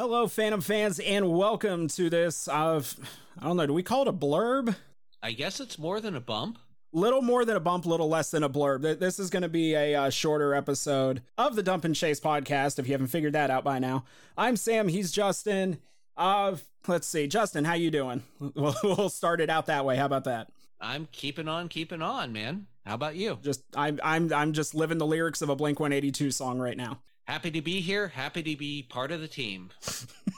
Hello, Phantom fans, and welcome to this. Of I don't know. Do we call it a blurb? I guess it's more than a bump. Little more than a bump, little less than a blurb. This is going to be a uh, shorter episode of the Dump and Chase podcast. If you haven't figured that out by now, I'm Sam. He's Justin. Uh, let's see, Justin, how you doing? We'll, we'll start it out that way. How about that? I'm keeping on, keeping on, man. How about you? Just I'm I'm I'm just living the lyrics of a Blink 182 song right now. Happy to be here. Happy to be part of the team.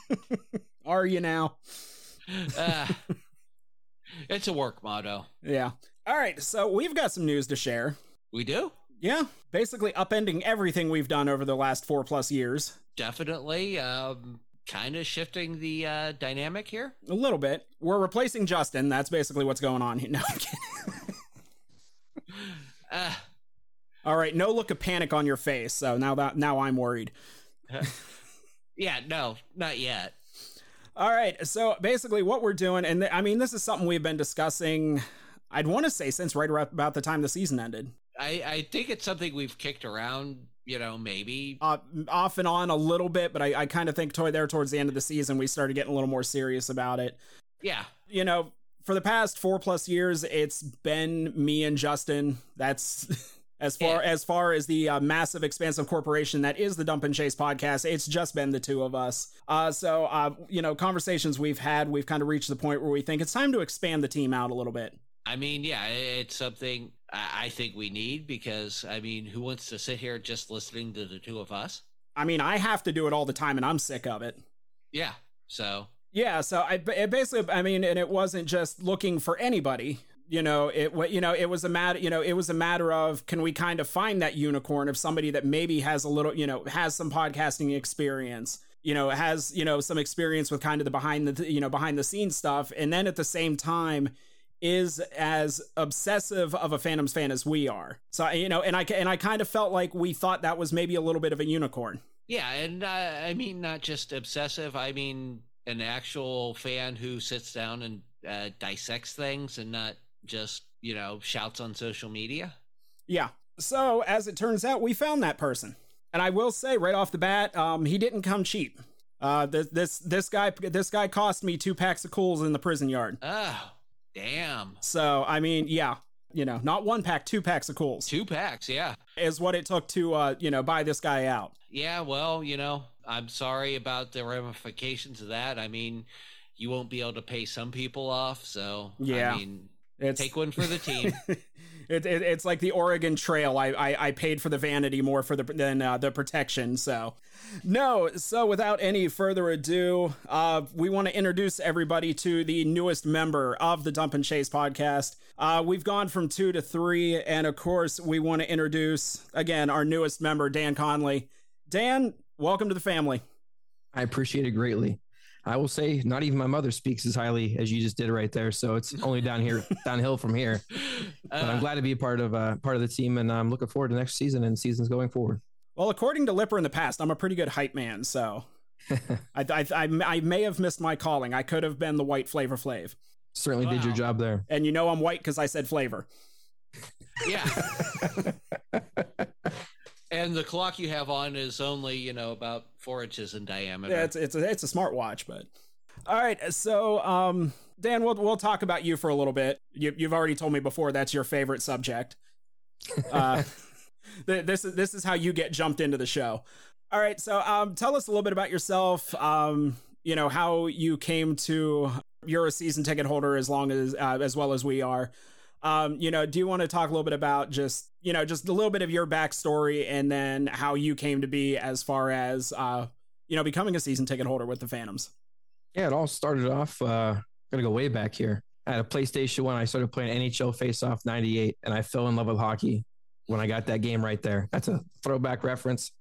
Are you now? Uh, it's a work motto. Yeah. All right. So we've got some news to share. We do? Yeah. Basically upending everything we've done over the last four plus years. Definitely. Um, kind of shifting the uh, dynamic here. A little bit. We're replacing Justin. That's basically what's going on. Here. No, uh, All right. No look of panic on your face. So now that now I'm worried. yeah. No, not yet. All right. So basically, what we're doing, and th- I mean, this is something we've been discussing. I'd want to say since right about the time the season ended. I, I think it's something we've kicked around, you know, maybe uh, off and on a little bit, but I, I kind of think toy there towards the end of the season we started getting a little more serious about it. Yeah, you know, for the past four plus years, it's been me and Justin. That's as far yeah. as far as the uh, massive, expansive corporation that is the Dump and Chase podcast. It's just been the two of us. Uh, so, uh, you know, conversations we've had, we've kind of reached the point where we think it's time to expand the team out a little bit. I mean, yeah, it's something I think we need because I mean, who wants to sit here just listening to the two of us? I mean, I have to do it all the time, and I'm sick of it. Yeah. So yeah, so I it basically, I mean, and it wasn't just looking for anybody. You know, it you know it was a matter. You know, it was a matter of can we kind of find that unicorn of somebody that maybe has a little, you know, has some podcasting experience. You know, has you know some experience with kind of the behind the you know behind the scenes stuff, and then at the same time is as obsessive of a Phantoms fan as we are. So you know, and I and I kind of felt like we thought that was maybe a little bit of a unicorn. Yeah, and uh, I mean not just obsessive. I mean an actual fan who sits down and uh, dissects things and not just you know shouts on social media. Yeah. So as it turns out, we found that person, and I will say right off the bat, um, he didn't come cheap. Uh, this this this guy this guy cost me two packs of Kools in the prison yard. Oh Damn. So, I mean, yeah, you know, not one pack, two packs of Kools. Two packs, yeah. Is what it took to, uh, you know, buy this guy out. Yeah, well, you know, I'm sorry about the ramifications of that. I mean, you won't be able to pay some people off, so yeah. I mean, it's, take one for the team. it, it, it's like the Oregon Trail. I, I, I paid for the vanity more for the than uh, the protection. So, no. So without any further ado, uh, we want to introduce everybody to the newest member of the Dump and Chase podcast. Uh, we've gone from two to three, and of course, we want to introduce again our newest member, Dan Conley. Dan, welcome to the family. I appreciate it greatly. I will say, not even my mother speaks as highly as you just did right there. So it's only down here, downhill from here. But I'm uh, glad to be a part of uh, part of the team, and I'm looking forward to next season and seasons going forward. Well, according to Lipper in the past, I'm a pretty good hype man. So I, I, I, I, may have missed my calling. I could have been the white Flavor Flav. Certainly wow. did your job there. And you know I'm white because I said flavor. Yeah. And the clock you have on is only, you know, about four inches in diameter. Yeah, it's it's a, it's a smartwatch, but all right. So, um, Dan, we'll we'll talk about you for a little bit. You, you've already told me before that's your favorite subject. Uh, this is this is how you get jumped into the show. All right. So, um, tell us a little bit about yourself. Um, you know how you came to. You're a season ticket holder as long as uh, as well as we are. Um, you know, do you want to talk a little bit about just, you know, just a little bit of your backstory and then how you came to be as far as, uh, you know, becoming a season ticket holder with the Phantoms? Yeah, it all started off, uh, gonna go way back here. Had a PlayStation One. I started playing NHL Face Off '98, and I fell in love with hockey when I got that game right there. That's a throwback reference,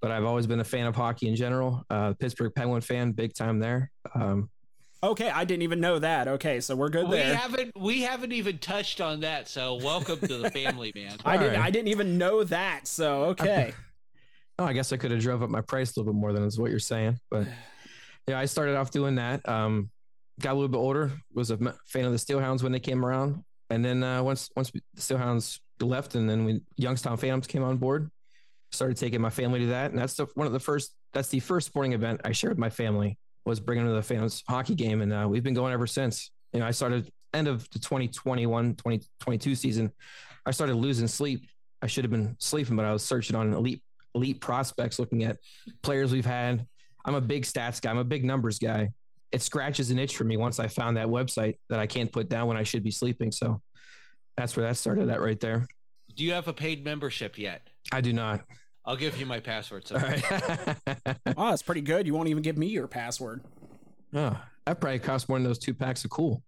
but I've always been a fan of hockey in general. Uh, Pittsburgh Penguin fan, big time there. Um, Okay, I didn't even know that. Okay, so we're good we there. We haven't we haven't even touched on that. So welcome to the family, man. I didn't right. I didn't even know that. So okay. oh, I guess I could have drove up my price a little bit more than is what you're saying, but yeah, I started off doing that. Um, got a little bit older. Was a fan of the Steelhounds when they came around, and then uh, once once the Steelhounds left, and then when Youngstown Phantoms came on board, started taking my family to that, and that's the, one of the first that's the first sporting event I shared with my family was bringing to the fans hockey game, and uh, we've been going ever since. You know, I started end of the 2021 2022 season. I started losing sleep. I should have been sleeping, but I was searching on elite Elite Prospects, looking at players we've had. I'm a big stats guy. I'm a big numbers guy. It scratches an itch for me once I found that website that I can't put down when I should be sleeping. So that's where that started. That right there. Do you have a paid membership yet? I do not. I'll give you my password. All right. oh, that's pretty good. You won't even give me your password. Oh, that probably costs more than those two packs of Kool.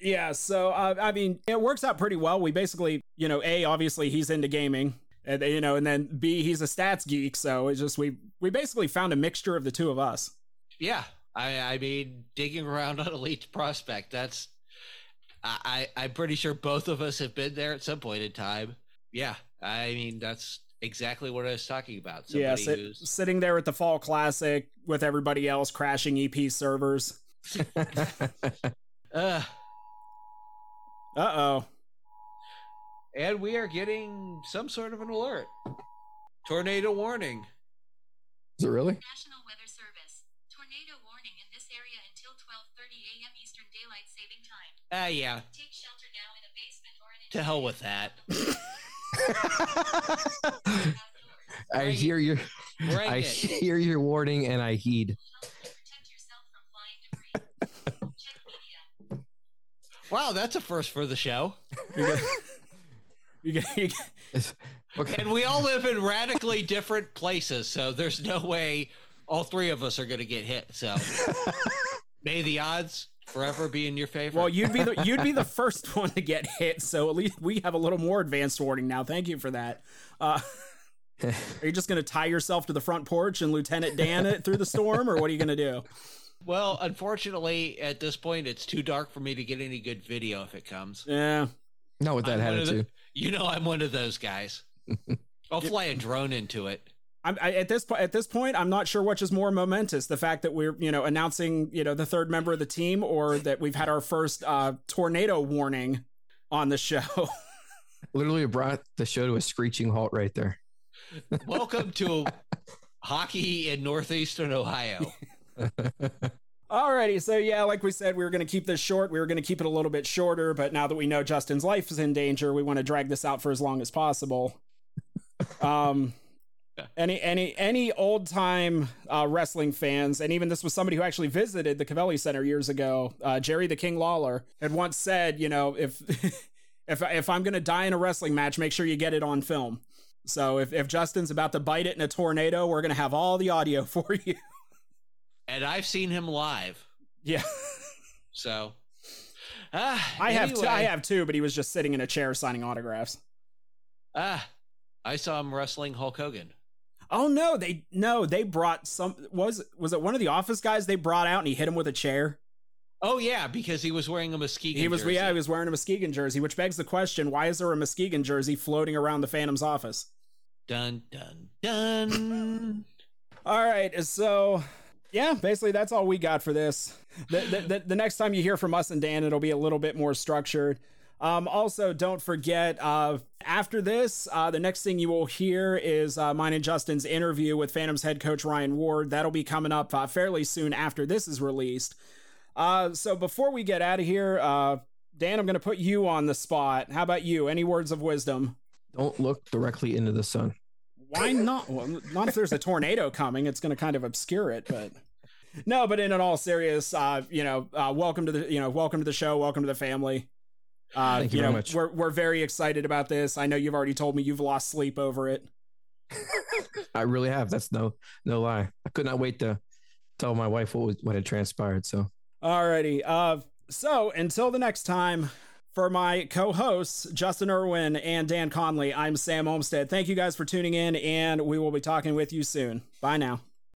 Yeah, so uh, I mean, it works out pretty well. We basically, you know, a obviously he's into gaming, and you know, and then b he's a stats geek. So it's just we we basically found a mixture of the two of us. Yeah, I I mean, digging around on Elite Prospect, that's I, I I'm pretty sure both of us have been there at some point in time. Yeah, I mean that's exactly what I was talking about. Somebody yeah, sit, who's... sitting there at the Fall Classic with everybody else crashing EP servers. uh oh. And we are getting some sort of an alert. Tornado warning. Is it really? National Weather Service. Tornado warning in this area until 12:30 a.m. Eastern Daylight Saving Time. Ah, uh, yeah. Take shelter now in a basement or in To hell with that. I hear your I it. hear your warning and I heed. wow, that's a first for the show. okay. And we all live in radically different places, so there's no way all three of us are going to get hit. So may the odds forever be in your favor. Well, you'd be the you'd be the first one to get hit, so at least we have a little more advanced warning now. Thank you for that. Uh, are you just going to tie yourself to the front porch and Lieutenant Dan it through the storm, or what are you going to do? Well, unfortunately, at this point, it's too dark for me to get any good video if it comes. Yeah. Not with that attitude. You know, I'm one of those guys. I'll fly a drone into it. I'm I, at this point. At this point, I'm not sure which is more momentous: the fact that we're, you know, announcing, you know, the third member of the team, or that we've had our first uh, tornado warning on the show. Literally brought the show to a screeching halt right there. Welcome to hockey in northeastern Ohio. Alrighty, so yeah, like we said, we were going to keep this short. We were going to keep it a little bit shorter, but now that we know Justin's life is in danger, we want to drag this out for as long as possible. Um, any any any old time uh, wrestling fans, and even this was somebody who actually visited the Covelli Center years ago. Uh, Jerry the King Lawler had once said, you know, if if if I'm going to die in a wrestling match, make sure you get it on film. So if if Justin's about to bite it in a tornado, we're going to have all the audio for you. And I've seen him live. Yeah. so. Uh, I anyway. have two, I have two, but he was just sitting in a chair signing autographs. Ah, I saw him wrestling Hulk Hogan. Oh no, they no, they brought some was was it one of the office guys they brought out and he hit him with a chair? Oh yeah, because he was wearing a Muskegon. He was jersey. yeah, he was wearing a Muskegon jersey, which begs the question: Why is there a Muskegon jersey floating around the Phantom's office? Dun dun dun. all right, so yeah, basically that's all we got for this. The, the, the, the next time you hear from us and Dan, it'll be a little bit more structured. Um, also, don't forget, uh, after this, uh, the next thing you will hear is uh, mine and Justin's interview with Phantoms head coach Ryan Ward. That'll be coming up uh, fairly soon after this is released. Uh, so before we get out of here, uh, Dan, I'm going to put you on the spot. How about you? Any words of wisdom? Don't look directly into the sun. Why not? Well, not if there's a tornado coming. It's going to kind of obscure it, but no. But in an all serious, you know, welcome to the, you know, welcome to the show. Welcome to the family. Uh, Thank you, you know, very much. We're we're very excited about this. I know you've already told me you've lost sleep over it. I really have. That's no no lie. I could not wait to tell my wife what was, what had transpired. So, alrighty. Uh, so until the next time, for my co-hosts Justin Irwin and Dan Conley, I'm Sam Olmstead. Thank you guys for tuning in, and we will be talking with you soon. Bye now.